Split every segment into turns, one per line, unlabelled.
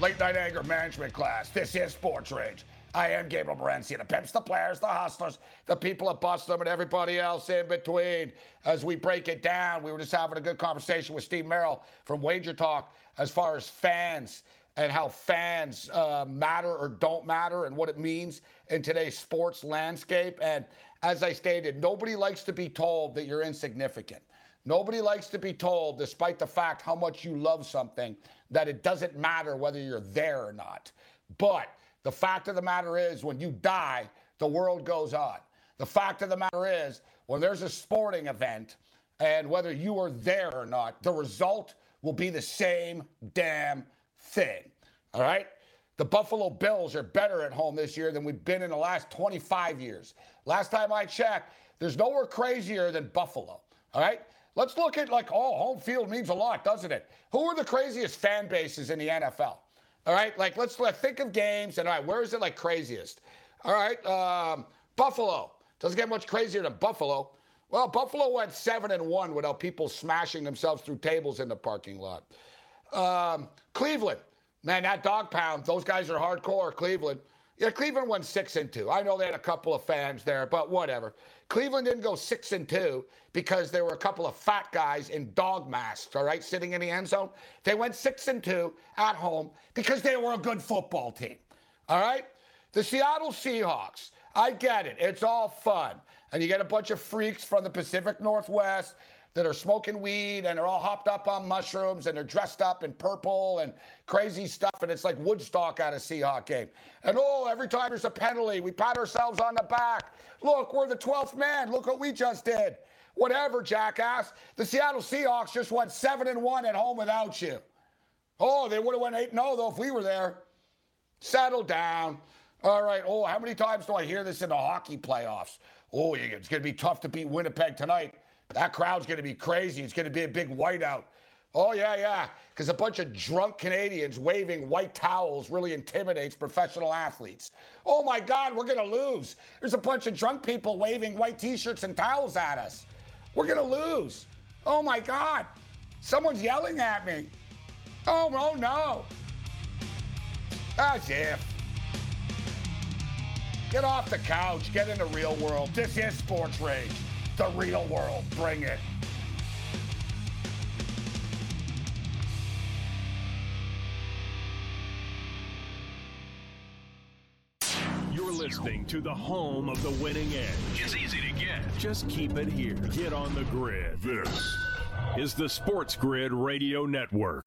Late night anger management class. This is Sports Rage. I am Gabriel Morency, the pimps, the players, the hustlers, the people at Bustum, and everybody else in between. As we break it down, we were just having a good conversation with Steve Merrill from Wager Talk as far as fans and how fans uh, matter or don't matter and what it means in today's sports landscape. And as I stated, nobody likes to be told that you're insignificant. Nobody likes to be told, despite the fact how much you love something, that it doesn't matter whether you're there or not. But the fact of the matter is, when you die, the world goes on. The fact of the matter is, when there's a sporting event, and whether you are there or not, the result will be the same damn thing. All right? The Buffalo Bills are better at home this year than we've been in the last 25 years. Last time I checked, there's nowhere crazier than Buffalo. All right? Let's look at like, oh, home field means a lot, doesn't it? Who are the craziest fan bases in the NFL? All right, like let's let think of games and all right, where is it like craziest? All right, um, Buffalo doesn't get much crazier than Buffalo. Well, Buffalo went seven and one without people smashing themselves through tables in the parking lot. Um, Cleveland, man, that dog pound, those guys are hardcore. Cleveland, yeah, Cleveland won six and two. I know they had a couple of fans there, but whatever. Cleveland didn't go six and two because there were a couple of fat guys in dog masks, all right, sitting in the end zone. They went six and two at home because they were a good football team. All right? The Seattle Seahawks, I get it. It's all fun. And you get a bunch of freaks from the Pacific Northwest that are smoking weed and they're all hopped up on mushrooms and they're dressed up in purple and crazy stuff. And it's like Woodstock at a Seahawk game. And oh, every time there's a penalty, we pat ourselves on the back. Look, we're the 12th man. Look what we just did. Whatever, jackass. The Seattle Seahawks just went 7 and 1 at home without you. Oh, they would have went 8 0 though if we were there. Settle down. All right. Oh, how many times do I hear this in the hockey playoffs? Oh, it's going to be tough to beat Winnipeg tonight. That crowd's going to be crazy. It's going to be a big whiteout. Oh, yeah, yeah. Because a bunch of drunk Canadians waving white towels really intimidates professional athletes. Oh, my God, we're going to lose. There's a bunch of drunk people waving white t shirts and towels at us. We're going to lose. Oh, my God. Someone's yelling at me. Oh, oh no. As if. Get off the couch. Get in the real world. This is Sports Rage the real world. Bring it.
You're listening to the home of the winning edge.
It's easy to get.
Just keep it here. Get on the grid.
This
is the Sports Grid Radio Network.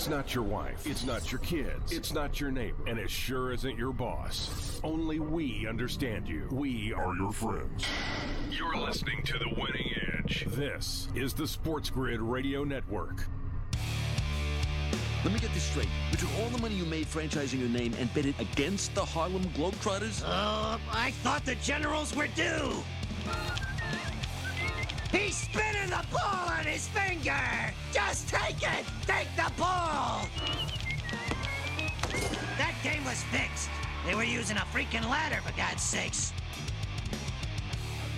It's not your wife. It's not your kids. It's not your neighbor. And it sure isn't your boss. Only we understand you. We are your friends.
You're listening to The Winning Edge.
This is the Sports Grid Radio Network.
Let me get this straight. You took all the money you made franchising your name and bet it against the Harlem Globetrotters?
Uh, I thought the Generals were due. He's spinning the ball on his finger! Just take it! Take the ball! That game was fixed. They were using a freaking ladder, for God's sakes.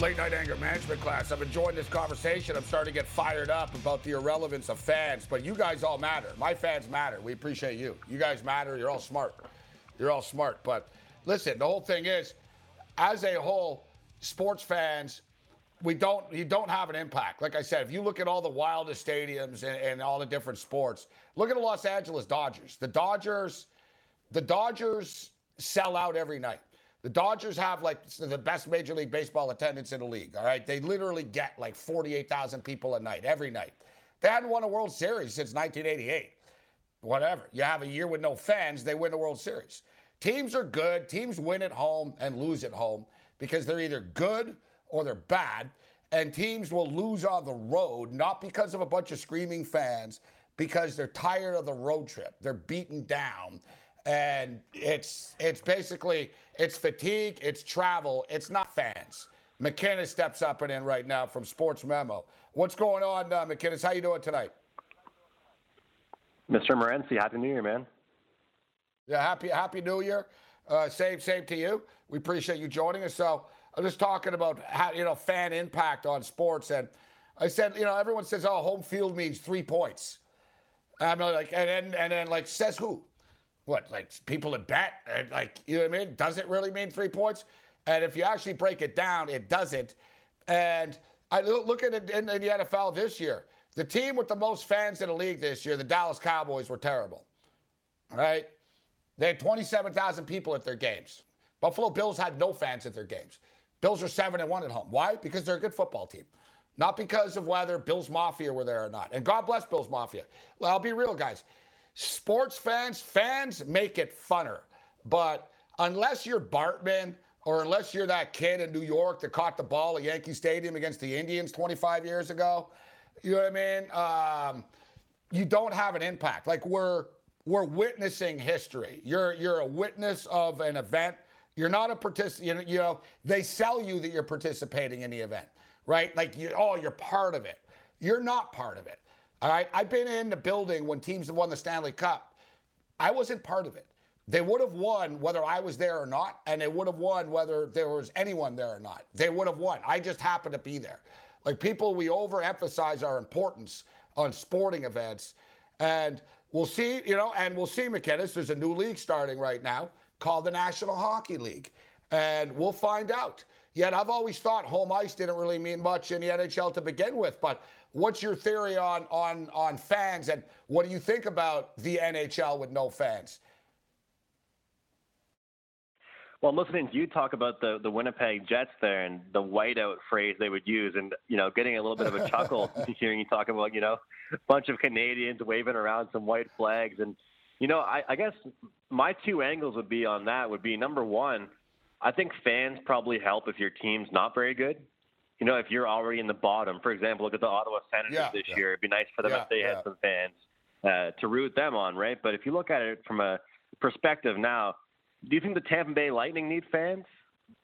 Late night anger management class. I'm enjoying this conversation. I'm starting to get fired up about the irrelevance of fans, but you guys all matter. My fans matter. We appreciate you. You guys matter. You're all smart. You're all smart. But listen, the whole thing is, as a whole, sports fans we don't you don't have an impact. Like I said, if you look at all the wildest stadiums and, and, all the different sports, look at the Los Angeles Dodgers. The Dodgers, the Dodgers sell out every night. The Dodgers have like the best Major League Baseball attendance in the league. All right, they literally get like forty-eight thousand people a night every night. They hadn't won a World Series since 1988. Whatever. You have a year with no fans, they win the World Series. Teams are good. Teams win at home and lose at home because they're either good or they're bad. And teams will lose on the road, not because of a bunch of screaming fans, because they're tired of the road trip. They're beaten down. And it's it's basically it's fatigue, it's travel, it's not fans. McGinnis steps up and in right now from Sports Memo. What's going on, uh, McGinnis? How you doing tonight?
Mr. Morency, happy New Year, man.
Yeah, happy Happy New Year. Uh, same same to you. We appreciate you joining us. So I'm just talking about how you know fan impact on sports, and I said you know everyone says oh home field means three points. I'm like and then and then like says who? What like people that bet and like you know what I mean? Does it really mean three points? And if you actually break it down, it doesn't. And I look at it in, in the NFL this year. The team with the most fans in the league this year, the Dallas Cowboys, were terrible. Right? They had 27,000 people at their games. Buffalo Bills had no fans at their games. Bills are 7 and 1 at home. Why? Because they're a good football team. Not because of whether Bills Mafia were there or not. And God bless Bills Mafia. Well, I'll be real, guys. Sports fans, fans make it funner. But unless you're Bartman or unless you're that kid in New York that caught the ball at Yankee Stadium against the Indians 25 years ago, you know what I mean? Um, you don't have an impact. Like we're we're witnessing history. You're you're a witness of an event. You're not a participant. You know, they sell you that you're participating in the event, right? Like you, oh, you're part of it. You're not part of it. All right. I've been in the building when teams have won the Stanley Cup. I wasn't part of it. They would have won whether I was there or not, and they would have won whether there was anyone there or not. They would have won. I just happened to be there. Like people, we overemphasize our importance on sporting events, and we'll see. You know, and we'll see, McGinnis. There's a new league starting right now called the National Hockey League, and we'll find out. Yet I've always thought home ice didn't really mean much in the NHL to begin with. But what's your theory on on on fans, and what do you think about the NHL with no fans?
Well, listening to you talk about the, the Winnipeg Jets there and the whiteout phrase they would use, and you know, getting a little bit of a chuckle hearing you talk about, you know, a bunch of Canadians waving around some white flags, and you know, I, I guess my two angles would be on that would be number one, I think fans probably help if your team's not very good. You know, if you're already in the bottom, for example, look at the Ottawa Senators yeah, this yeah. year. It'd be nice for them yeah, if they had some fans uh, to root them on, right? But if you look at it from a perspective now do you think the Tampa Bay Lightning need fans?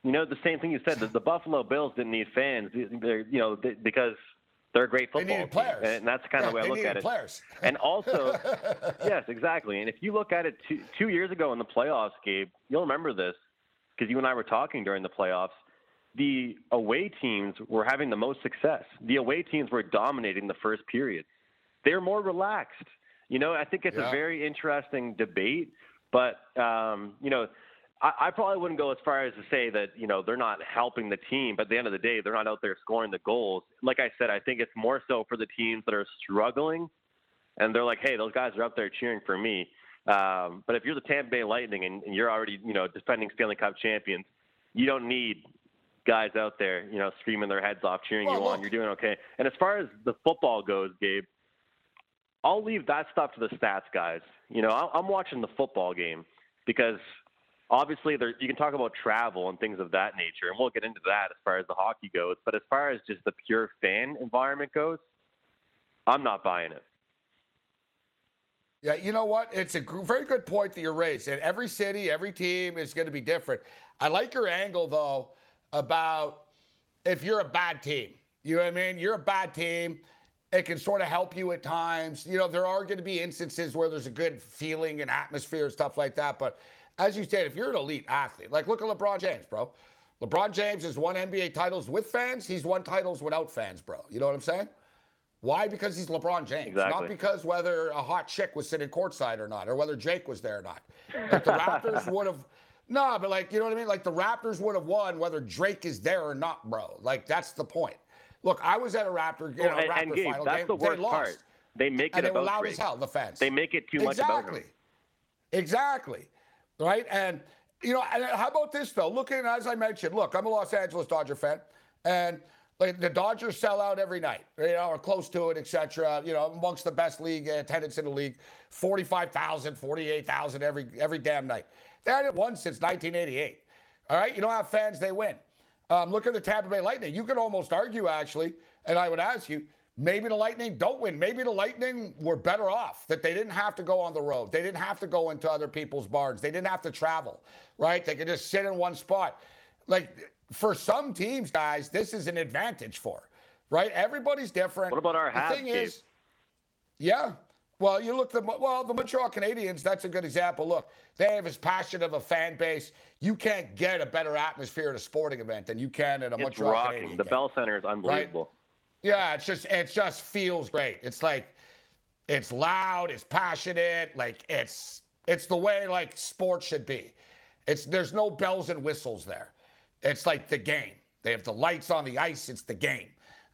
You know, the same thing you said. The, the Buffalo Bills didn't need fans. They're, you know, they, because they're a great football team,
players.
and that's kind
yeah,
of the way I look at it.
Players.
And also, yes, exactly. And if you look at it two, two years ago in the playoffs, Gabe, you'll remember this because you and I were talking during the playoffs. The away teams were having the most success. The away teams were dominating the first period. They're more relaxed. You know, I think it's yeah. a very interesting debate but um, you know, I, I probably wouldn't go as far as to say that you know they're not helping the team. But at the end of the day, they're not out there scoring the goals. Like I said, I think it's more so for the teams that are struggling, and they're like, hey, those guys are up there cheering for me. Um, but if you're the Tampa Bay Lightning and, and you're already you know defending Stanley Cup champions, you don't need guys out there, you know, screaming their heads off, cheering well, you on. You're doing okay. And as far as the football goes, Gabe, I'll leave that stuff to the stats guys. You know, I'm watching the football game because obviously there, you can talk about travel and things of that nature, and we'll get into that as far as the hockey goes. But as far as just the pure fan environment goes, I'm not buying it.
Yeah, you know what? It's a very good point that you raised. And every city, every team is going to be different. I like your angle, though, about if you're a bad team. You know what I mean? You're a bad team it can sort of help you at times. You know, there are going to be instances where there's a good feeling and atmosphere and stuff like that. But as you said, if you're an elite athlete, like look at LeBron James, bro. LeBron James has won NBA titles with fans. He's won titles without fans, bro. You know what I'm saying? Why? Because he's LeBron James.
Exactly.
Not because whether a hot chick was sitting courtside or not, or whether Jake was there or not. Like the Raptors would have. No, but like, you know what I mean? Like the Raptors would have won whether Drake is there or not, bro. Like that's the point. Look, I was at a Raptor, you know,
and,
Raptor
and Gabe,
final
that's
game.
the worst
they lost.
part. They make it
and they
about
were loud
Drake.
as hell. The fans.
They make it too much
exactly.
about him.
Exactly. Right. And you know, and how about this though? Looking as I mentioned, look, I'm a Los Angeles Dodger fan, and like the Dodgers sell out every night, you know, or close to it, etc. You know, amongst the best league attendance in the league, 45,000, 48,000 every every damn night. They hadn't won since 1988. All right, you don't have fans, they win. Um, look at the Tampa Bay Lightning. You could almost argue, actually, and I would ask you, maybe the Lightning don't win. Maybe the Lightning were better off that they didn't have to go on the road. They didn't have to go into other people's barns. They didn't have to travel, right? They could just sit in one spot. Like, for some teams, guys, this is an advantage for, right? Everybody's different.
What about our
the thing is, yeah. Well, you look the well, the Montreal Canadiens. That's a good example. Look, they have as passionate of a fan base. You can't get a better atmosphere at a sporting event than you can at a
It's
Montreal
rocking. The
game.
Bell Center is unbelievable.
Yeah, it's just it just feels great. It's like it's loud, it's passionate, like it's it's the way like sports should be. It's there's no bells and whistles there. It's like the game. They have the lights on the ice, it's the game.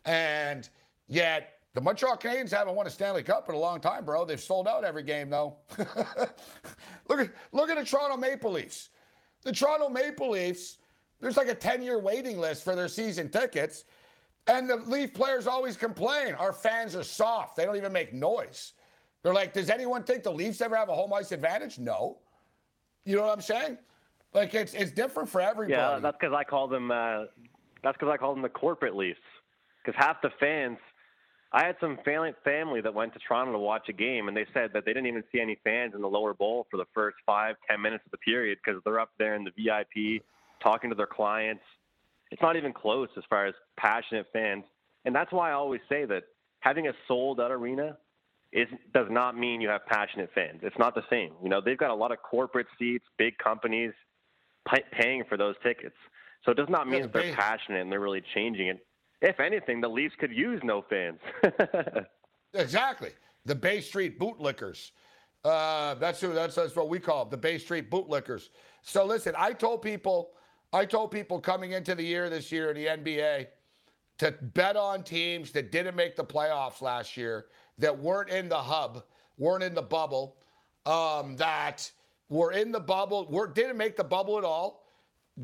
And yet the Montreal Canadiens haven't won a Stanley Cup in a long time, bro. They've sold out every game though. look at look at the Toronto Maple Leafs. The Toronto Maple Leafs, there's like a 10-year waiting list for their season tickets. And the Leaf players always complain. Our fans are soft. They don't even make noise. They're like, does anyone think the Leafs ever have a home ice advantage? No. You know what I'm saying? Like it's it's different for everybody.
Yeah, that's because I call them. Uh, that's because I call them the corporate Leafs. Because half the fans, I had some family family that went to Toronto to watch a game, and they said that they didn't even see any fans in the lower bowl for the first five, ten minutes of the period because they're up there in the VIP talking to their clients. It's not even close as far as passionate fans, and that's why I always say that having a sold out arena is does not mean you have passionate fans. It's not the same. You know, they've got a lot of corporate seats, big companies pay, paying for those tickets. So it does not mean that they're
they-
passionate and they're really changing it. If anything, the Leafs could use no fans.
Exactly. The Bay Street bootlickers. Uh, that's who. That's, that's what we call them, the Bay Street bootlickers. So listen, I told people, I told people coming into the year this year in the NBA to bet on teams that didn't make the playoffs last year, that weren't in the hub, weren't in the bubble, um, that were in the bubble, were, didn't make the bubble at all,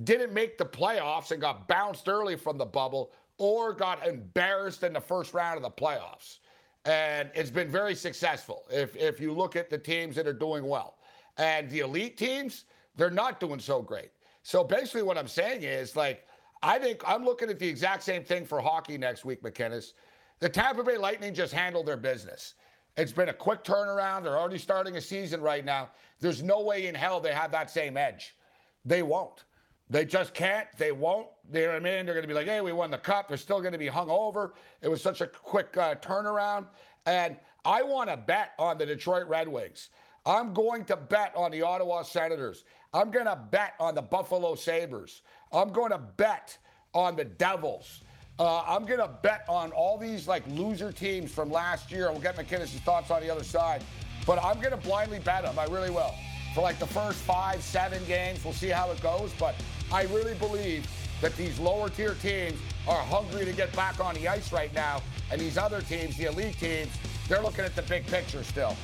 didn't make the playoffs and got bounced early from the bubble, or got embarrassed in the first round of the playoffs. And it's been very successful if, if you look at the teams that are doing well. And the elite teams, they're not doing so great. So basically, what I'm saying is like, I think I'm looking at the exact same thing for hockey next week, McGinnis. The Tampa Bay Lightning just handled their business. It's been a quick turnaround. They're already starting a season right now. There's no way in hell they have that same edge. They won't. They just can't. They won't. You know what I mean? They're going to be like, hey, we won the cup. They're still going to be hung over. It was such a quick uh, turnaround. And I want to bet on the Detroit Red Wings. I'm going to bet on the Ottawa Senators. I'm going to bet on the Buffalo Sabres. I'm going to bet on the Devils. Uh, I'm going to bet on all these like loser teams from last year. We'll get McGinnis' thoughts on the other side. But I'm going to blindly bet them. I really will. For like the first five, seven games, we'll see how it goes. But I really believe that these lower tier teams are hungry to get back on the ice right now. And these other teams, the elite teams, they're looking at the big picture still.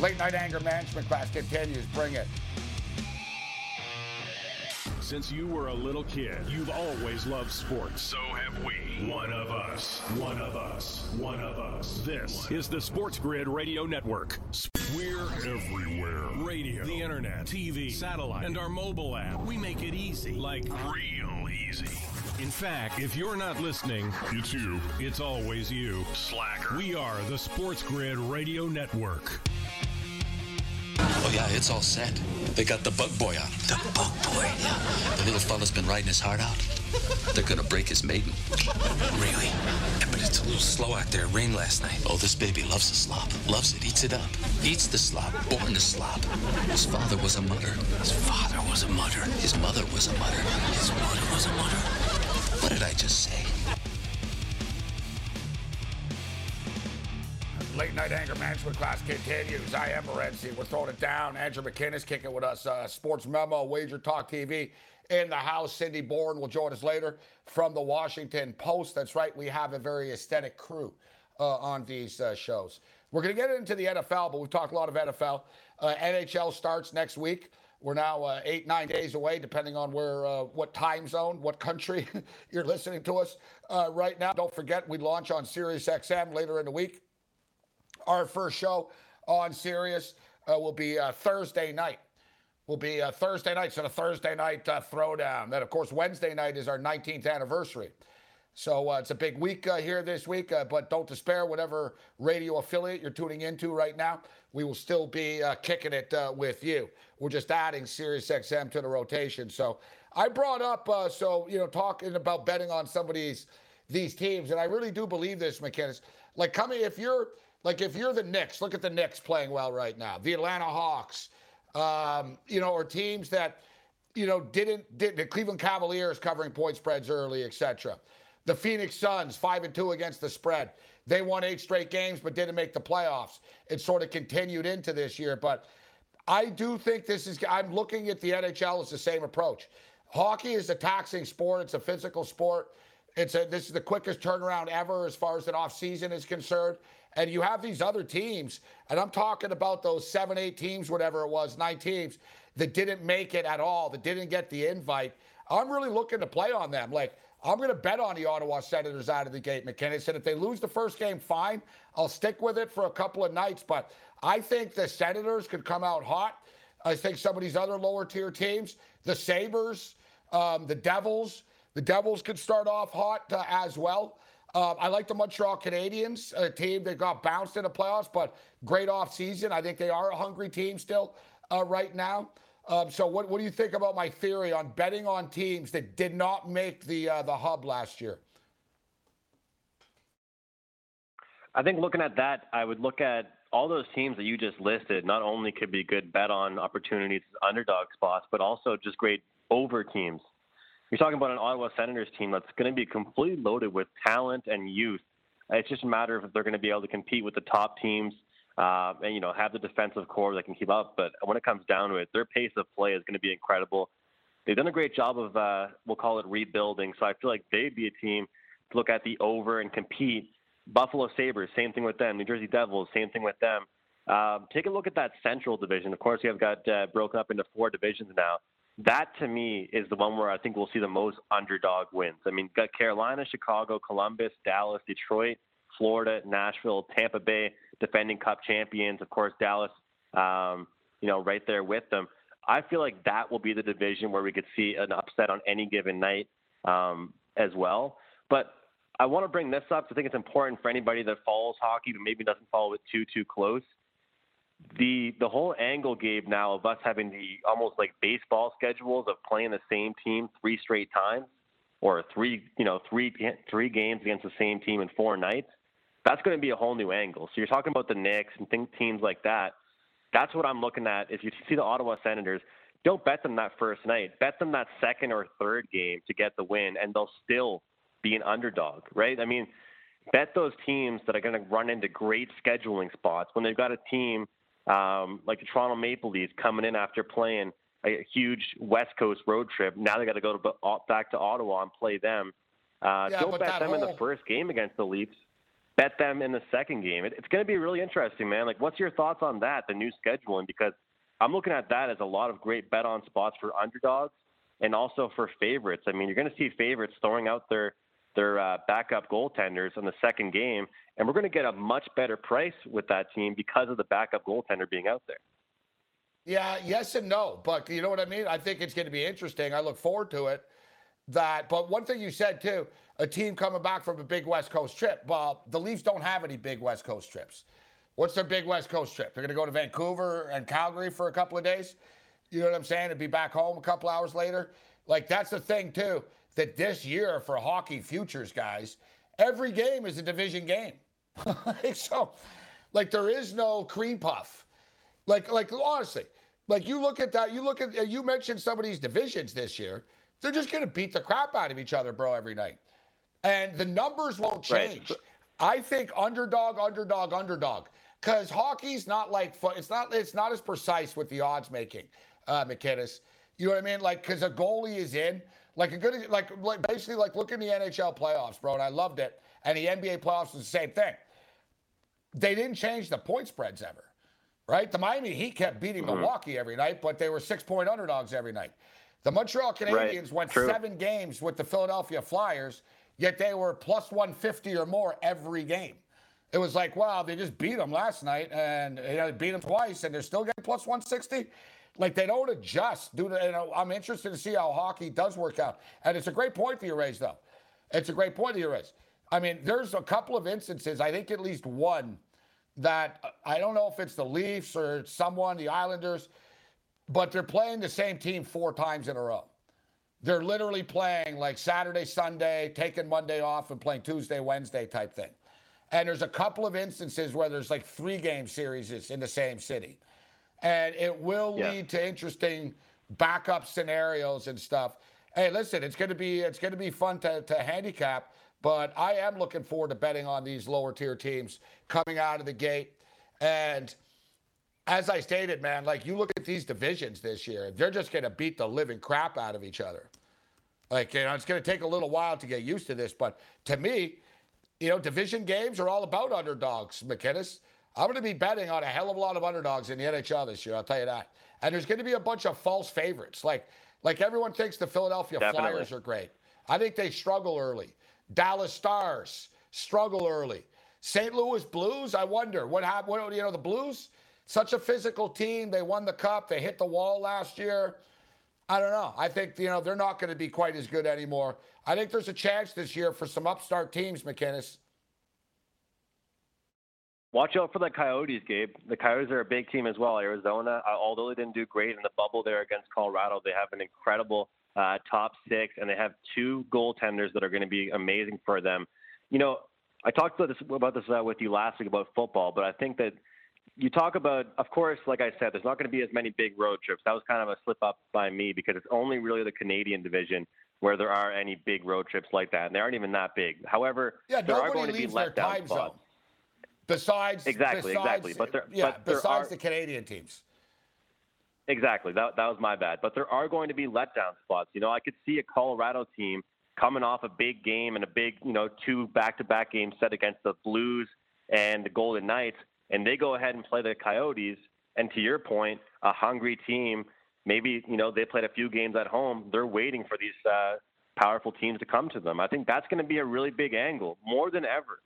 Late night anger management class continues. Bring it.
Since you were a little kid, you've always loved sports.
So have we.
One of us. One of us. One of us. This is the Sports Grid Radio Network. We're everywhere. Radio, the internet, TV, satellite, and our mobile app. We make it easy. Like
Real easy.
In fact, if you're not listening, it's you. It's always you.
Slacker.
We are the Sports Grid Radio Network.
Oh yeah, it's all set. They got the bug boy on. The bug boy? Yeah. The little fella's been riding his heart out. They're gonna break his maiden. Really? But it's a little slow out there. It rained last night. Oh, this baby loves the slop. Loves it. Eats it up. Eats the slop. Born the slop. His father was a mutter. His father was a mutter. His mother was a mutter. His mother was a mutter. What did I just say?
Late night anger management class continues. I am Morency. We're throwing it down. Andrew McGinnis kicking with us. Uh, Sports Memo, Wager Talk TV in the house. Cindy Boren will join us later from the Washington Post. That's right. We have a very aesthetic crew uh, on these uh, shows. We're going to get into the NFL, but we've talked a lot of NFL. Uh, NHL starts next week. We're now uh, eight, nine days away, depending on where, uh, what time zone, what country you're listening to us right now. Don't forget, we launch on Sirius XM later in the week. Our first show on Sirius uh, will be uh, Thursday night. Will be uh, Thursday night, so the Thursday night uh, throwdown. Then, of course, Wednesday night is our 19th anniversary. So uh, it's a big week uh, here this week, but don't despair. Whatever radio affiliate you're tuning into right now, we will still be kicking it with you. We're just adding SiriusXM to the rotation. So I brought up, so you know, talking about betting on some of these these teams, and I really do believe this, McGinnis. Like coming, if you're like if you're the Knicks, look at the Knicks playing well right now. The Atlanta Hawks, um, you know, or teams that you know didn't did the Cleveland Cavaliers covering point spreads early, etc. The Phoenix Suns, five and two against the spread. They won eight straight games, but didn't make the playoffs. It sort of continued into this year. But I do think this is, I'm looking at the NHL as the same approach. Hockey is a taxing sport, it's a physical sport. It's a, this is the quickest turnaround ever as far as an off season is concerned. And you have these other teams, and I'm talking about those seven, eight teams, whatever it was, nine teams that didn't make it at all, that didn't get the invite. I'm really looking to play on them. Like, I'm going to bet on the Ottawa Senators out of the gate, McGinnis. And if they lose the first game, fine. I'll stick with it for a couple of nights. But I think the Senators could come out hot. I think some of these other lower tier teams, the Sabres, um, the Devils, the Devils could start off hot uh, as well. Uh, I like the Montreal Canadiens, a team that got bounced in the playoffs, but great off season. I think they are a hungry team still uh, right now. Um, so, what, what do you think about my theory on betting on teams that did not make the uh, the hub last year?
I think looking at that, I would look at all those teams that you just listed. Not only could be good bet on opportunities, underdog spots, but also just great over teams. You're talking about an Ottawa Senators team that's going to be completely loaded with talent and youth. It's just a matter of if they're going to be able to compete with the top teams uh, and you know have the defensive core that can keep up. But when it comes down to it, their pace of play is going to be incredible. They've done a great job of uh, we'll call it rebuilding. So I feel like they'd be a team to look at the over and compete. Buffalo Sabres, same thing with them. New Jersey Devils, same thing with them. Um, take a look at that Central Division. Of course, you have got uh, broken up into four divisions now. That to me is the one where I think we'll see the most underdog wins. I mean, got Carolina, Chicago, Columbus, Dallas, Detroit, Florida, Nashville, Tampa Bay defending Cup champions. Of course, Dallas, um, you know, right there with them. I feel like that will be the division where we could see an upset on any given night um, as well. But I want to bring this up. I think it's important for anybody that follows hockey, but maybe doesn't follow it too too close. The the whole angle, Gabe, now of us having the almost like baseball schedules of playing the same team three straight times, or three you know three three games against the same team in four nights that's going to be a whole new angle. So you're talking about the Knicks and think teams like that. That's what I'm looking at. If you see the Ottawa Senators, don't bet them that first night. Bet them that second or third game to get the win, and they'll still be an underdog, right? I mean, bet those teams that are going to run into great scheduling spots when they've got a team um, like the Toronto Maple Leafs coming in after playing a huge West Coast road trip. Now they got to go to, back to Ottawa and play them. Uh, yeah, don't bet them whole... in the first game against the Leafs bet them in the second game. It, it's going to be really interesting, man. Like, what's your thoughts on that, the new scheduling? Because I'm looking at that as a lot of great bet on spots for underdogs and also for favorites. I mean, you're going to see favorites throwing out their their uh, backup goaltenders in the second game, and we're going to get a much better price with that team because of the backup goaltender being out there.
Yeah, yes and no, but you know what I mean. I think it's going to be interesting. I look forward to it. That, but one thing you said too, a team coming back from a big West Coast trip. Well, the Leafs don't have any big West Coast trips. What's their big West Coast trip? They're going to go to Vancouver and Calgary for a couple of days. You know what I'm saying? And be back home a couple hours later. Like that's the thing too. That this year for hockey futures guys, every game is a division game. so, like there is no cream puff. Like, like honestly, like you look at that. You look at you mentioned some of these divisions this year. They're just going to beat the crap out of each other, bro, every night and the numbers won't change. Right. I think underdog, underdog, underdog. Because hockey's not like foot, it's not it's not as precise with the odds making, uh, McGinnis. You know what I mean? Like because a goalie is in, like a good like, like basically like look in the NHL playoffs, bro. And I loved it. And the NBA playoffs was the same thing. They didn't change the point spreads ever, right? The Miami Heat kept beating mm-hmm. Milwaukee every night, but they were six point underdogs every night. The Montreal Canadiens right. went True. seven games with the Philadelphia Flyers yet they were plus 150 or more every game. It was like, wow, they just beat them last night and you know, beat them twice and they're still getting plus 160. Like they don't adjust. Due to, you know, I'm interested to see how hockey does work out. And it's a great point that you raised, though. It's a great point of yours. I mean, there's a couple of instances, I think at least one, that uh, I don't know if it's the Leafs or someone, the Islanders, but they're playing the same team four times in a row. They're literally playing like Saturday, Sunday, taking Monday off and playing Tuesday, Wednesday type thing. And there's a couple of instances where there's like three game series in the same city. And it will yeah. lead to interesting backup scenarios and stuff. Hey, listen, it's gonna be it's gonna be fun to, to handicap, but I am looking forward to betting on these lower tier teams coming out of the gate. And as I stated, man, like you look at these divisions this year, they're just going to beat the living crap out of each other. Like, you know, it's going to take a little while to get used to this. But to me, you know, division games are all about underdogs, McGinnis. I'm going to be betting on a hell of a lot of underdogs in the NHL this year. I'll tell you that. And there's going to be a bunch of false favorites. Like, like everyone thinks the Philadelphia Definitely. Flyers are great. I think they struggle early. Dallas Stars struggle early. St. Louis Blues, I wonder what happened. What, you know, the Blues such a physical team. They won the cup. They hit the wall last year. I don't know. I think you know they're not going to be quite as good anymore. I think there's a chance this year for some upstart teams, McGinnis.
Watch out for the Coyotes, Gabe. The Coyotes are a big team as well. Arizona, uh, although they didn't do great in the bubble there against Colorado, they have an incredible uh, top six, and they have two goaltenders that are going to be amazing for them. You know, I talked about this about this uh, with you last week about football, but I think that you talk about, of course, like I said, there's not going to be as many big road trips. That was kind of a slip up by me because it's only really the Canadian division where there are any big road trips like that, and they aren't even that big. However,
yeah,
there are going to be spots. Zone.
Besides,
exactly,
besides,
exactly. But there,
yeah,
but
besides
there are,
the Canadian teams.
Exactly. That that was my bad. But there are going to be letdown spots. You know, I could see a Colorado team coming off a big game and a big, you know, two back-to-back games set against the Blues and the Golden Knights and they go ahead and play the Coyotes. And to your point, a hungry team, maybe you know they played a few games at home. They're waiting for these uh, powerful teams to come to them. I think that's going to be a really big angle, more than ever.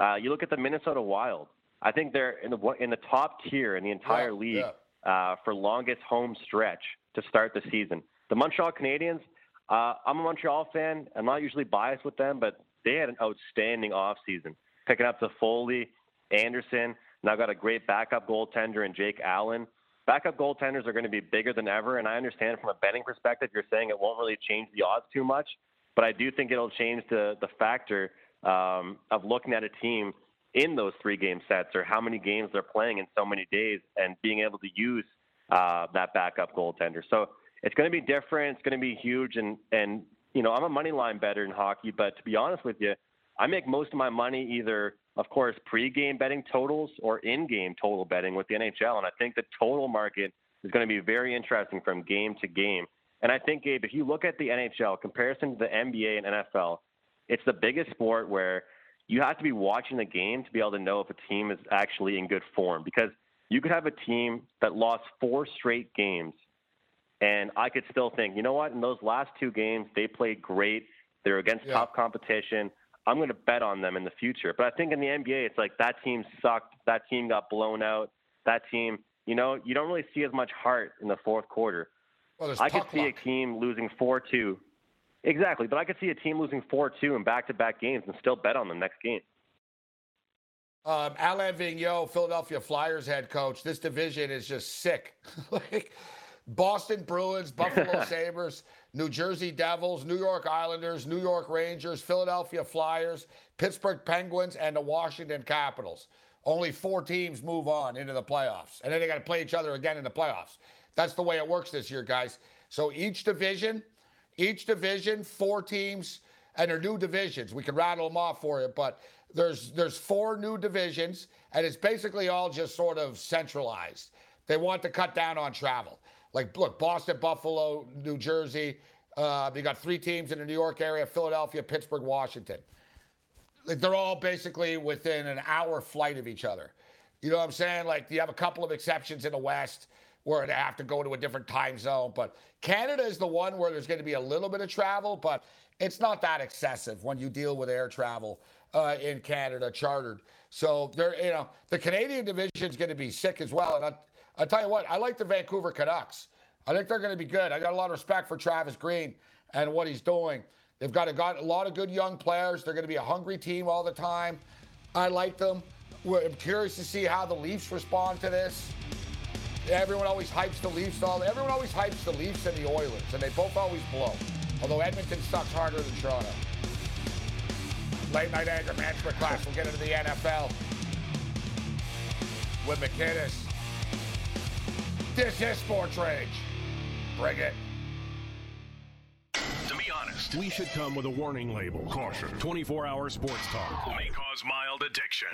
Uh, you look at the Minnesota Wild. I think they're in the in the top tier in the entire yeah, league yeah. Uh, for longest home stretch to start the season. The Montreal Canadiens. Uh, I'm a Montreal fan. I'm not usually biased with them, but they had an outstanding offseason, picking up the Foley, Anderson. Now got a great backup goaltender in Jake Allen. Backup goaltenders are going to be bigger than ever, and I understand from a betting perspective, you're saying it won't really change the odds too much, but I do think it'll change the the factor um, of looking at a team in those three game sets or how many games they're playing in so many days and being able to use uh, that backup goaltender. So it's going to be different. It's going to be huge, and and you know I'm a money line better in hockey, but to be honest with you, I make most of my money either of course, pre-game betting totals or in-game total betting with the NHL. And I think the total market is going to be very interesting from game to game. And I think, Gabe, if you look at the NHL comparison to the NBA and NFL, it's the biggest sport where you have to be watching the game to be able to know if a team is actually in good form. Because you could have a team that lost four straight games, and I could still think, you know what? In those last two games, they played great. They're against yeah. top competition. I'm going to bet on them in the future. But I think in the NBA, it's like that team sucked. That team got blown out. That team, you know, you don't really see as much heart in the fourth quarter.
Well,
I could see luck. a team losing 4 2. Exactly. But I could see a team losing 4 2 in back to back games and still bet on the next game.
Um, Alain Vigneault, Philadelphia Flyers head coach. This division is just sick. like Boston Bruins, Buffalo Sabres. New Jersey Devils, New York Islanders, New York Rangers, Philadelphia Flyers, Pittsburgh Penguins, and the Washington Capitals. Only four teams move on into the playoffs, and then they got to play each other again in the playoffs. That's the way it works this year, guys. So each division, each division, four teams, and they're new divisions. We can rattle them off for you, but there's there's four new divisions, and it's basically all just sort of centralized. They want to cut down on travel. Like, look, Boston, Buffalo, New Jersey. Uh, you got three teams in the New York area: Philadelphia, Pittsburgh, Washington. Like, they're all basically within an hour flight of each other. You know what I'm saying? Like, you have a couple of exceptions in the West where they have to go to a different time zone. But Canada is the one where there's going to be a little bit of travel, but it's not that excessive when you deal with air travel uh, in Canada, chartered. So there, you know, the Canadian division is going to be sick as well. And I, I'll tell you what, I like the Vancouver Canucks. I think they're going to be good. I got a lot of respect for Travis Green and what he's doing. They've got a, got a lot of good young players. They're going to be a hungry team all the time. I like them. I'm curious to see how the Leafs respond to this. Everyone always hypes the Leafs. All everyone always hypes the Leafs and the Oilers, and they both always blow. Although Edmonton sucks harder than Toronto. Late night anger management class. We'll get into the NFL with McGinnis. This is Sports Rage. Bring it.
To be honest,
We should come with a warning label. Caution. 24 hour sports talk.
may cause mild addiction.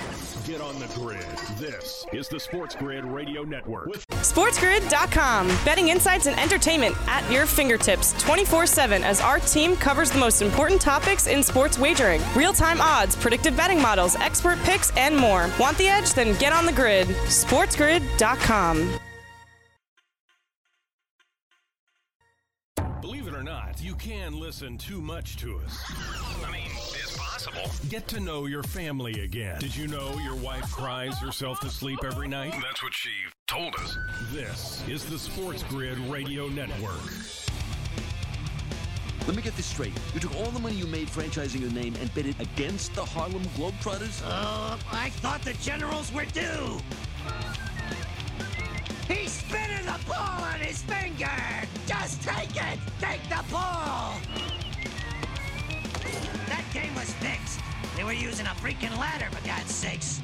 Get on the grid. This is the Sports Grid Radio Network. With
SportsGrid.com. Betting insights and entertainment at your fingertips 24 7 as our team covers the most important topics in sports wagering real time odds, predictive betting models, expert picks, and more. Want the edge? Then get on the grid. SportsGrid.com.
can listen too much to us.
I mean, it's possible.
Get to know your family again. Did you know your wife cries herself to sleep every night?
That's what she told us.
This is the Sports Grid Radio Network.
Let me get this straight. You took all the money you made franchising your name and bet it against the Harlem Globetrotters?
Oh, I thought the generals were due. He's spinning the ball on his finger. Just take it. Take the ball. That game was fixed. They were using a freaking ladder, for God's sakes.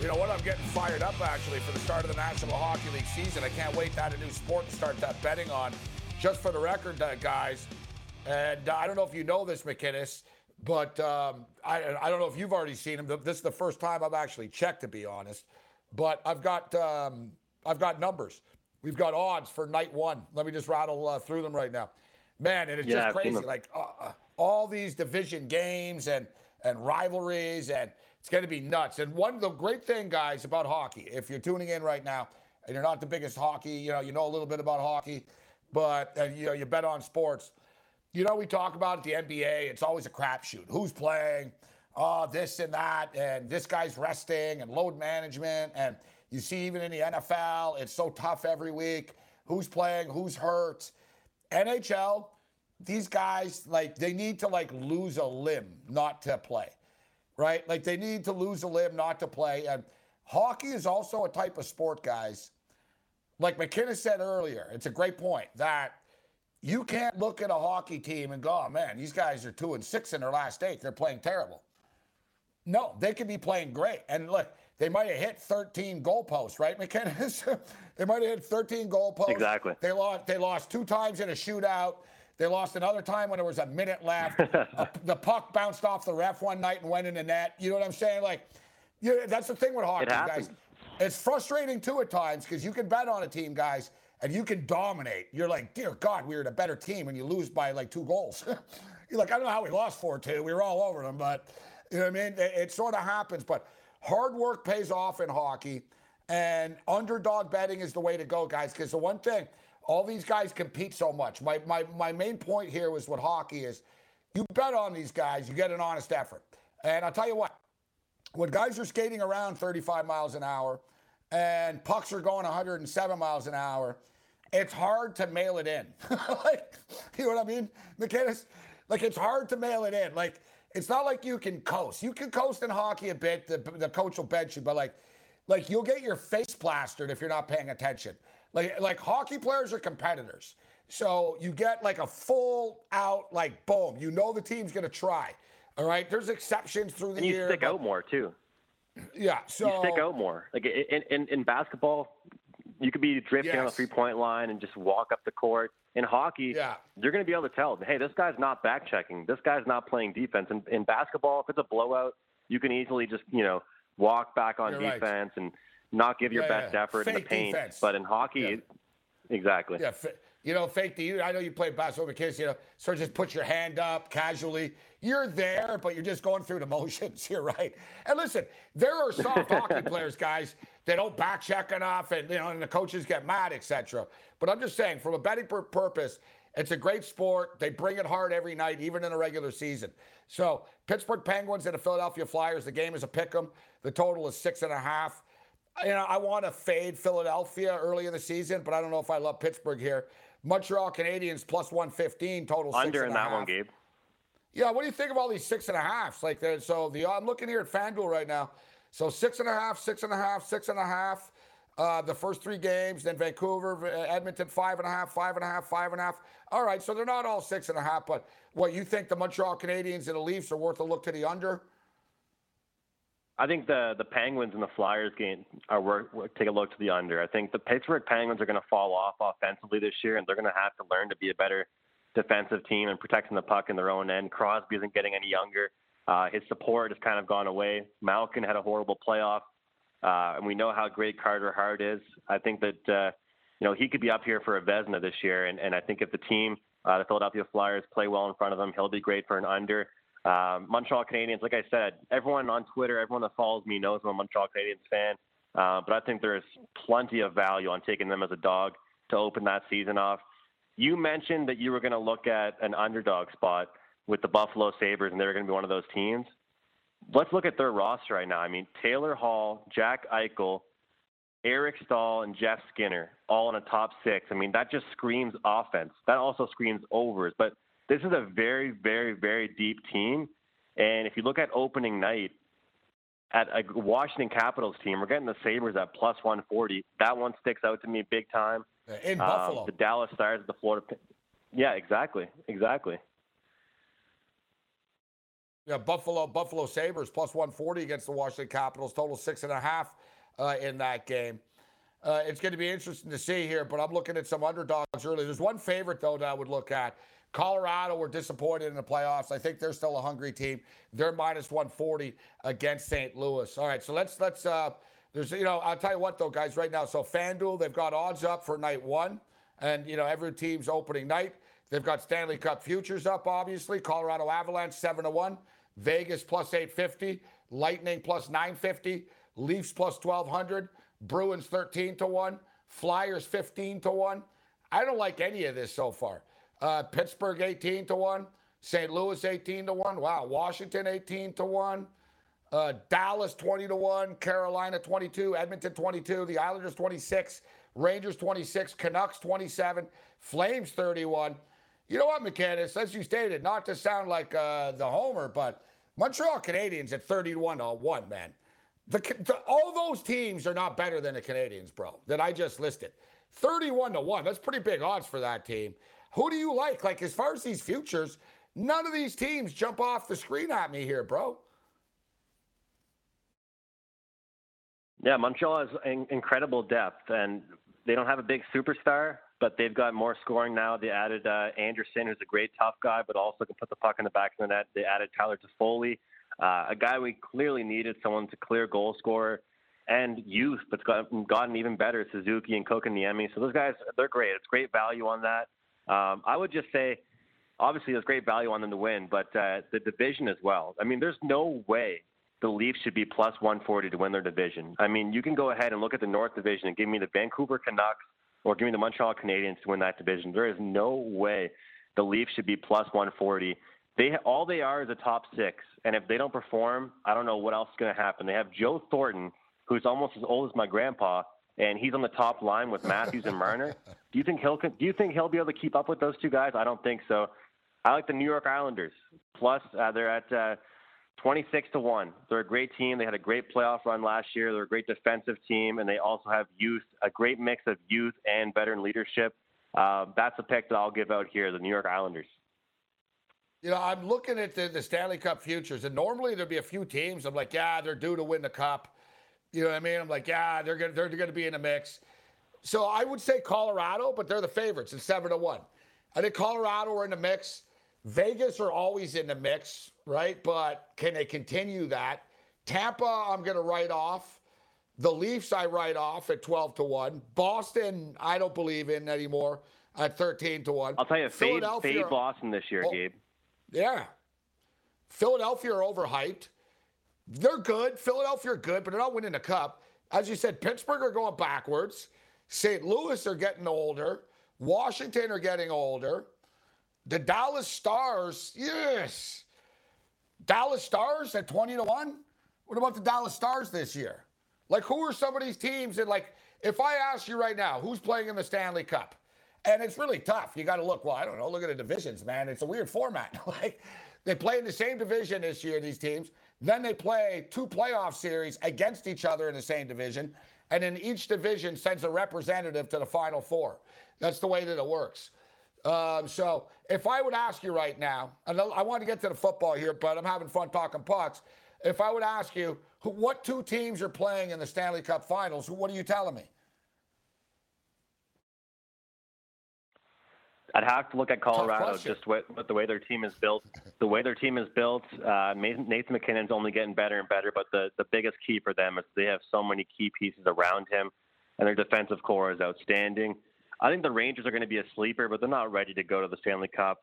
You know what? I'm getting fired up actually for the start of the National Hockey League season. I can't wait to add a new sport to start that betting on. Just for the record, uh, guys, and uh, I don't know if you know this, McGinnis, but um, I, I don't know if you've already seen him. This is the first time I've actually checked, to be honest. But I've got um, I've got numbers. We've got odds for night one. Let me just rattle uh, through them right now. Man, and it's
Yeah,
just crazy. Like uh, uh, all these division games and and rivalries, and it's going to be nuts. And one of the great thing, guys, about hockey, if you're tuning in right now and you're not the biggest hockey, you know, you know a little bit about hockey, but you know you bet on sports. You know, we talk about the NBA. It's always a crapshoot. Who's playing? Oh, this and that, and this guy's resting, and load management, and you see even in the NFL, it's so tough every week. Who's playing? Who's hurt? NHL, these guys like they need to like lose a limb not to play, right? Like they need to lose a limb not to play. And hockey is also a type of sport, guys. Like McKinnon said earlier, it's a great point that you can't look at a hockey team and go, oh, man, these guys are two and six in their last eight. They're playing terrible. No, they could be playing great. And look, they might have hit 13 goalposts, right, McKinnon? they might have hit 13 goalposts.
Exactly.
They lost. They lost two times in a shootout. They lost another time when there was a minute left. Uh, the puck bounced off the ref one night and went in the net. You know what I'm saying? Like, you that's the thing with hockey, guys.
happens.
It's frustrating too at times because you can bet on a team, guys, and you can dominate. You're like, dear God, we were the better team, and you lose by like two goals. You're like, I don't know how we lost 4 2. We were all over them, but you know what I mean? It, sort of happens, but hard work pays off in hockey, and underdog betting is the way to go, guys, because the one thing, all these guys compete so much. My, my, my main point here was what hockey is you bet on these guys, you get an honest effort. And I'll tell you what, when guys are skating around 35 miles an hour and pucks are going 107 miles an hour, it's hard to mail it in. like, you know what I mean, McGinnis? Like, it's hard to mail it in. Like, it's not like you can coast. You can coast in hockey a bit. The, the coach will bench you, but like, like you'll get your face plastered if you're not paying attention. Like, like hockey players are competitors. So you get like a full out, like boom. You know the team's gonna try. All right. There's exceptions through the
And you
year.
stick
but-
out more too.
Yeah. So
You stick out more. Like in in, in basketball, you could be drifting on the three point line and just walk up the court. In hockey,
Yeah.
you're going to be able to tell, hey, this guy's not back checking. This guy's not playing defense. And in basketball, if it's a blowout, you can easily just you know walk back on
You're right.
defense and not give your
Yeah,
best
yeah.
effort in the
Fake
paint.
defense.
But in hockey, exactly.
Yeah, you know, fake the you. I know you play basketball with kids. You know, sort of just put your hand up casually. You're there, but you're just going through the motions. You're right. And listen, there are soft hockey players, guys, that don't back check enough, and you know, and the coaches get mad, etc. But I'm just saying, from a betting pur- purpose, it's a great sport. They bring it hard every night, even in a regular season. So Pittsburgh Penguins and the Philadelphia Flyers. The game is a pick 'em. The total is six and a half you know, I want to fade Philadelphia early in the season, but I don't know if I love Pittsburgh here. Montreal Canadiens plus 115 total. six
Under
and
in that one,
half.
Gabe.
Yeah, what do you think of all these six and a halves? Like, so the I'm looking here at FanDuel right now. So six and a half, six and a half, six and a half. Uh, the first three games, then Vancouver, uh, Edmonton, five and a half, five and a half, five and a half. All right, so they're not all six and a half, but what you think the Montreal Canadiens and the Leafs are worth a look to the under?
I think the the Penguins and the Flyers game are worth take a look to the under. I think the Pittsburgh Penguins are going to fall off offensively this year, and they're going to have to learn to be a better defensive team and protecting the puck in their own end. Crosby isn't getting any younger. Uh, his support has kind of gone away. Malkin had a horrible playoff, uh, and we know how great Carter Hart is. I think that uh, you know he could be up here for a Vezina this year, and, and I think if the team, uh, the Philadelphia Flyers, play well in front of him, he'll be great for an under. Um, Montreal Canadiens, like I said, everyone on Twitter, everyone that follows me knows I'm a Montreal Canadiens fan. Uh, but I think there is plenty of value on taking them as a dog to open that season off. You mentioned that you were going to look at an underdog spot with the Buffalo Sabres, and they were going to be one of those teams. Let's look at their roster right now. I mean, Taylor Hall, Jack Eichel, Eric Staal, and Jeff Skinner, all in a top six. I mean, that just screams offense. That also screams overs. But this is a very, very, very deep team. And if you look at opening night at a Washington Capitals team, we're getting the Sabres at plus 140. That one sticks out to me big time.
In
Um,
Buffalo.
the Dallas Stars, the Florida. Yeah, exactly, exactly.
Yeah, Buffalo Buffalo Sabres plus 140 against the Washington Capitals, total six and a half uh, in that game. Uh, it's going to be interesting to see here, but I'm looking at some underdogs early. There's one favorite though that I would look at. Colorado were disappointed in the playoffs. I think they're still a hungry team. They're minus 140 against St. Louis. All right, so let's let's uh there's you know, I'll tell you what though, guys, right now. So FanDuel, they've got odds up for night one. And you know, every team's opening night. They've got Stanley Cup futures up, obviously. Colorado Avalanche seven to one. Vegas plus 850, Lightning plus 950, Leafs plus 1200, Bruins 13 to 1, Flyers 15 to 1. I don't like any of this so far. Uh, Pittsburgh 18 to 1, St. Louis 18 to 1. Wow, Washington 18 to 1. Uh, Dallas 20 to 1, Carolina 22, Edmonton 22, the Islanders 26, Rangers 26, Canucks 27, Flames 31. You know what, McGinnis, as you stated, not to sound like uh, the homer, but Montreal Canadiens at 31 to 1, man. The, the, all those teams are not better than the Canadians, bro, that I just listed. 31 to 1. That's pretty big odds for that team. Who do you like? Like, as far as these futures, none of these teams jump off the screen at me here, bro.
Yeah, Montreal has in- incredible depth, and they don't have a big superstar, but they've got more scoring now. They added uh, Anderson, who's a great tough guy, but also can put the puck in the back of the net. They added Tyler Toffoli, uh, a guy we clearly needed, someone to clear goal scorer, and youth, but gotten, gotten even better, Suzuki and Kotkaniemi. So those guys, they're great. It's great value on that. Um, I would just say, obviously, there's great value on them to win, but uh, the division as well. I mean, there's no way the Leafs should be plus 140 to win their division. I mean, you can go ahead and look at the North Division and give me the Vancouver Canucks or give me the Montreal Canadiens to win that division. There is no way the Leafs should be plus 140. They all they are is a top six, and if they don't perform, I don't know what else is going to happen. They have Joe Thornton, who's almost as old as my grandpa, and he's on the top line with Matthews and Marner. Do you think he'll do you think he'll be able to keep up with those two guys? I don't think so. I like the New York Islanders. Plus, uh, they're at uh, 26 to 1. They're a great team. They had a great playoff run last year. They're a great defensive team, and they also have youth, a great mix of youth and veteran leadership. Uh, that's a pick that I'll give out here the New York Islanders.
You know, I'm looking at the, the Stanley Cup futures, and normally there'd be a few teams. I'm like, yeah, they're due to win the cup. You know what I mean? I'm like, yeah, they're gonna they're gonna be in the mix. So I would say Colorado, but they're the favorites at seven to one. I think Colorado are in the mix. Vegas are always in the mix, right? But can they continue that? Tampa, I'm gonna write off. The Leafs, I write off at 12 to 1. Boston, I don't believe in anymore at 13 to 1.
I'll tell you, fade,
Philadelphia-
fade Boston this year,
Oh,
Gabe.
yeah. Philadelphia are overhyped. They're good. Philadelphia are good, but they're not winning the cup. As you said, Pittsburgh are going backwards. St. Louis are getting older. Washington are getting older. The Dallas Stars, yes. Dallas Stars at 20 to 1? What about the Dallas Stars this year? Like, who are some of these teams that, like, if I ask you right now, who's playing in the Stanley Cup? And it's really tough. You got to look, well, I don't know, look at the divisions, man. It's a weird format. like they play in the same division this year, these teams. Then they play two playoff series against each other in the same division. And then each division sends a representative to the final four. That's the way that it works. Um, so if I would ask you right now, and I want to get to the football here, but I'm having fun talking pucks. If I would ask you what two teams are playing in the Stanley Cup Finals, what are you telling me?
I'd have to look at Colorado just with, with, the way their team is built. The way their team is built, uh, Nathan MacKinnon's only getting better and better. But the, the biggest key for them is they have so many key pieces around him, and their defensive corps is outstanding. I think the Rangers are going to be a sleeper, but they're not ready to go to the Stanley Cup.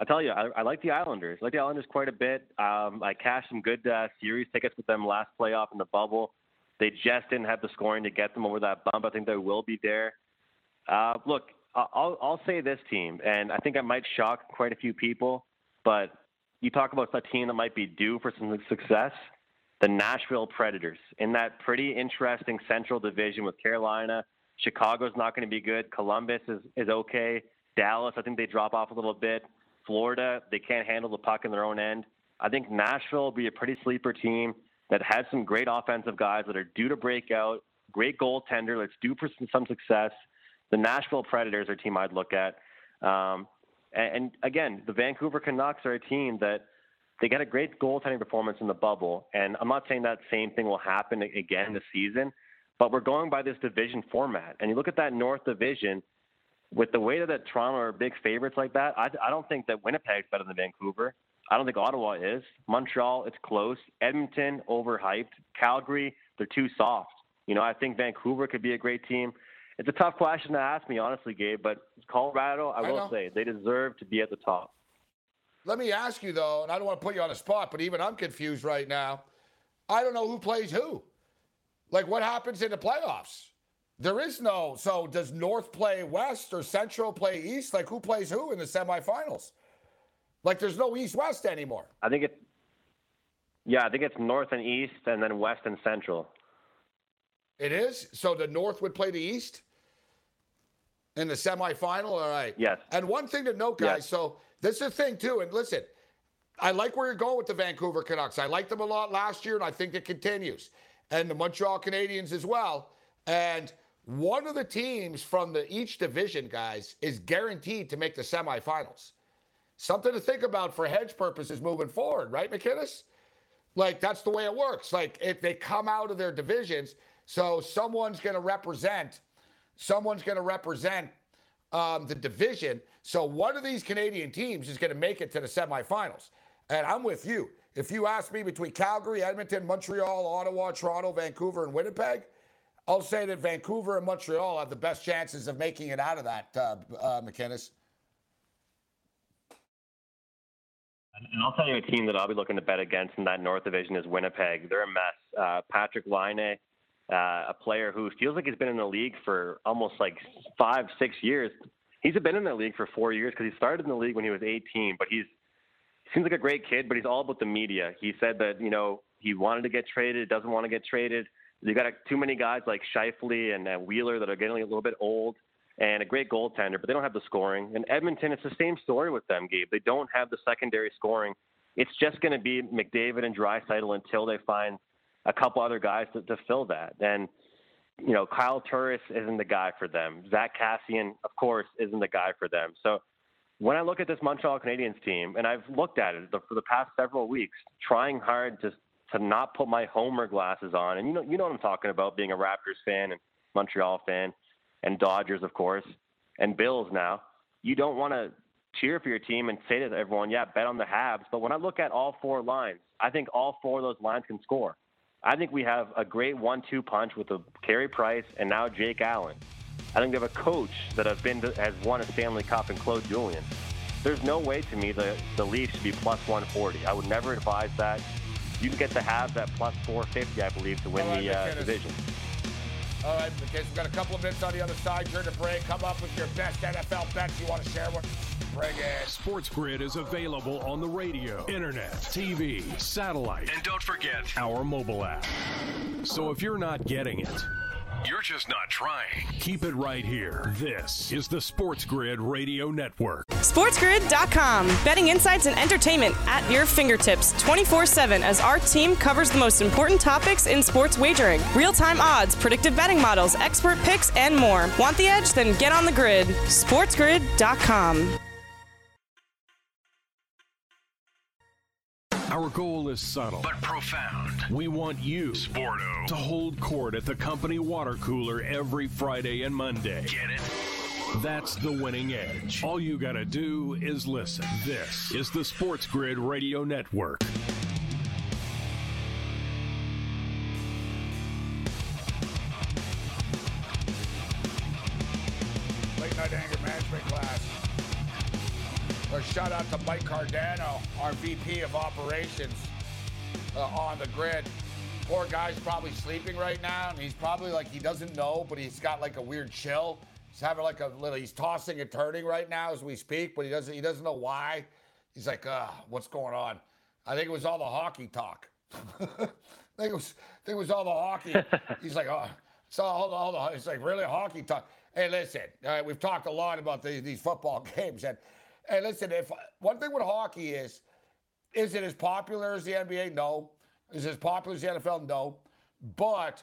I tell you, I, I like the Islanders. I like the Islanders quite a bit. Um, I cashed some good uh, series tickets with them last playoff in the bubble. They just didn't have the scoring to get them over that bump. I think they will be there. Uh, look, I'll, I'll say this team, and I think I might shock quite a few people, but you talk about a team that might be due for some success. The Nashville Predators in that pretty interesting Central Division with Carolina. Chicago's not going to be good. Columbus is, is okay. Dallas, I think they drop off a little bit. Florida, they can't handle the puck in their own end. I think Nashville will be a pretty sleeper team that has some great offensive guys that are due to break out, great goaltender that's due for some, some success the Nashville Predators are a team I'd look at. Um, and, and, again, the Vancouver Canucks are a team that they got a great goaltending performance in the bubble. And I'm not saying that same thing will happen again this season, but we're going by this division format. And you look at that North Division with the way that Toronto are big favorites like that. I, I don't think that Winnipeg's better than Vancouver. I don't think Ottawa is. Montreal, it's close. Edmonton, overhyped. Calgary, they're too soft. You know, I think Vancouver could be a great team it's a tough question to ask me, honestly, Gabe. But Colorado, I, I will know. say, they deserve to be at the top.
Let me ask you though, and I don't want to put you on the spot, but even I'm confused right now. I don't know who plays who. Like, what happens in the playoffs? There is no. So, does North play West or Central play East? Like, who plays who in the semifinals? Like, there's no East West anymore.
I think it. Yeah, I think it's North and East, and then West and Central.
It is. So the North would play the East in the semifinal. All right.
Yes.
And one thing to note, guys. Yes. So this is the thing too. And listen, I like where you're going with the Vancouver Canucks. I liked them a lot last year, and I think it continues. And the Montreal Canadiens as well. And one of the teams from the each division, guys, is guaranteed to make the semifinals. Something to think about for hedge purposes moving forward, right, McGinnis? Like that's the way it works. Like if they come out of their divisions, so someone's going to represent someone's going to represent um, the division. So one of these Canadian teams is going to make it to the semifinals. And I'm with you. If you ask me between Calgary, Edmonton, Montreal, Ottawa, Toronto, Vancouver, and Winnipeg, I'll say that Vancouver and Montreal have the best chances of making it out of that, uh, uh, McGinnis.
And I'll tell you a team that I'll be looking to bet against in that North Division is Winnipeg. They're a mess. Uh, Patrik Laine uh, a player who feels like he's been in the league for almost like five, six years. He's been in the league for four years because he started in the league when he was 18. But he's seems like a great kid, but he's all about the media. He said that you know he wanted to get traded, doesn't want to get traded. You got too many guys like Scheifele and uh, Wheeler that are getting a little bit old, and a great goaltender, but they don't have the scoring. And Edmonton, it's the same story with them, Gabe. They don't have the secondary scoring. It's just going to be McDavid and Draisaitl until they find a couple other guys to, to fill that. And you know, Kyle Turris isn't the guy for them. Zack Kassian, of course, isn't the guy for them. So when I look at this Montreal Canadiens team, and I've looked at it for the past several weeks, trying hard to to not put my homer glasses on, and you know, you know what I'm talking about, being a Raptors fan and Montreal fan, and Dodgers, of course, and Bills now. You don't want to cheer for your team and say to everyone, "Yeah, bet on the Habs." But when I look at all four lines, I think all four of those lines can score. I think we have a great one-two punch with a Carey Price and now Jake Allen. I think we have a coach that have been to, has won a Stanley Cup and Claude Julien. There's no way to me the the Leafs should be plus 140. I would never advise that. You can get the Habs at plus 450, I believe, to win right, the uh, division.
All right, McGinnis, we've got a couple of minutes on the other side. During the break, come up with your best NFL bets you want to share. With. Bring it.
Sports Grid is available on the radio, internet, TV, satellite,
and don't forget
our mobile app. So if you're not getting it,
You're just not trying.
Keep it right here. This is the Sports Grid Radio Network.
SportsGrid.com. Betting insights and entertainment at your fingertips 24 7 as our team covers the most important topics in sports wagering real time odds, predictive betting models, expert picks, and more. Want the edge? Then get on the grid. SportsGrid.com.
Our goal is subtle
but profound.
We want you
Sporto
to hold court at the company water cooler every Friday and Monday.
Get it?
That's the winning edge. All you got to do is listen. This is the Sports Grid Radio Network.
Shout out to Mike Cardano, our VP of operations uh, on the grid. Poor guy's probably sleeping right now, and he's probably like he doesn't know, but he's got like a weird chill. He's having like a little. He's tossing and turning right now as we speak, but he doesn't. He doesn't know why. He's like, uh, what's going on? I think it was all the hockey talk. I think it was. I think it was all the hockey. he's like, oh, it's all, all the. It's like really hockey talk. Hey, listen. All right, we've talked a lot about the, these football games, and hey, listen. If one thing with hockey is, is it as popular as the NBA? No. Is it as popular as the NFL? No. But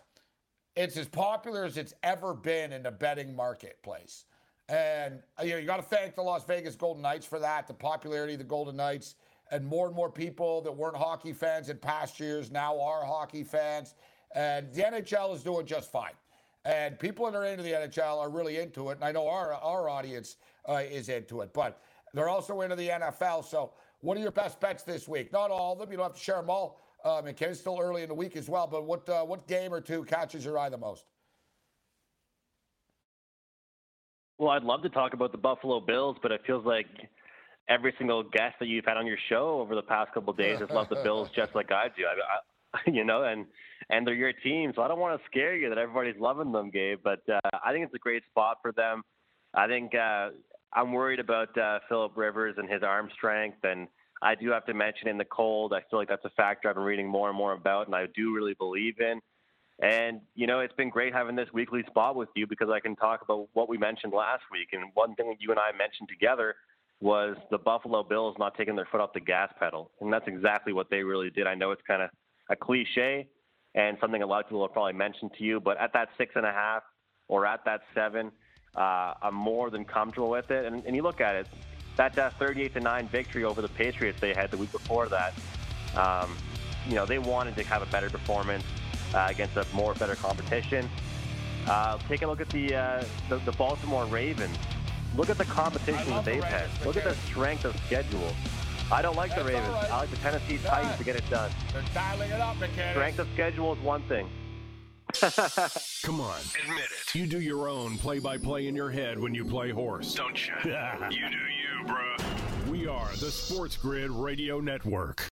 it's as popular as it's ever been in the betting marketplace. And you know, you got to thank the Las Vegas Golden Knights for that, the popularity of the Golden Knights, and more and more people that weren't hockey fans in past years now are hockey fans. And the NHL is doing just fine. And people that are into the NHL are really into it. And I know our our audience uh, is into it, but they're also into the NFL. So, what are your best bets this week? Not all of them. You don't have to share them all. Um, and it's still early in the week as well. But what uh, what game or two catches your eye the most?
Well, I'd love to talk about the Buffalo Bills, but it feels like every single guest that you've had on your show over the past couple of days has loved the Bills just like I do. I, I, you know, and and they're your team, so I don't want to scare you that everybody's loving them, Gabe. But uh, I think it's a great spot for them. I think uh, I'm worried about uh, Philip Rivers and his arm strength, and I do have to mention in the cold. I feel like that's a factor I've been reading more and more about, and I do really believe in. And, you know, it's been great having this weekly spot with you because I can talk about what we mentioned last week. And one thing you and I mentioned together was the Buffalo Bills not taking their foot off the gas pedal. And that's exactly what they really did. I know it's kind of a cliche and something a lot of people have probably mentioned to you, but at that six and a half or at that seven, uh, I'm more than comfortable with it. And, and you look at it, that uh, 38 to 9 victory over the Patriots they had the week before that, um, you know, they wanted to have a better performance uh, against a more better competition. Uh, take a look at the, uh, the, the Baltimore Ravens. Look at the competition that they've
the
had. Look at the strength of schedule. I don't like the Ravens.
right.
I like the Tennessee Titans to get it done.
They're dialing it up.
Strength of schedule is one thing.
Come on.
Admit it.
You do your own play by play in your head when you play horse.
Don't you? you do you, bruh.
We are the Sports Grid Radio Network.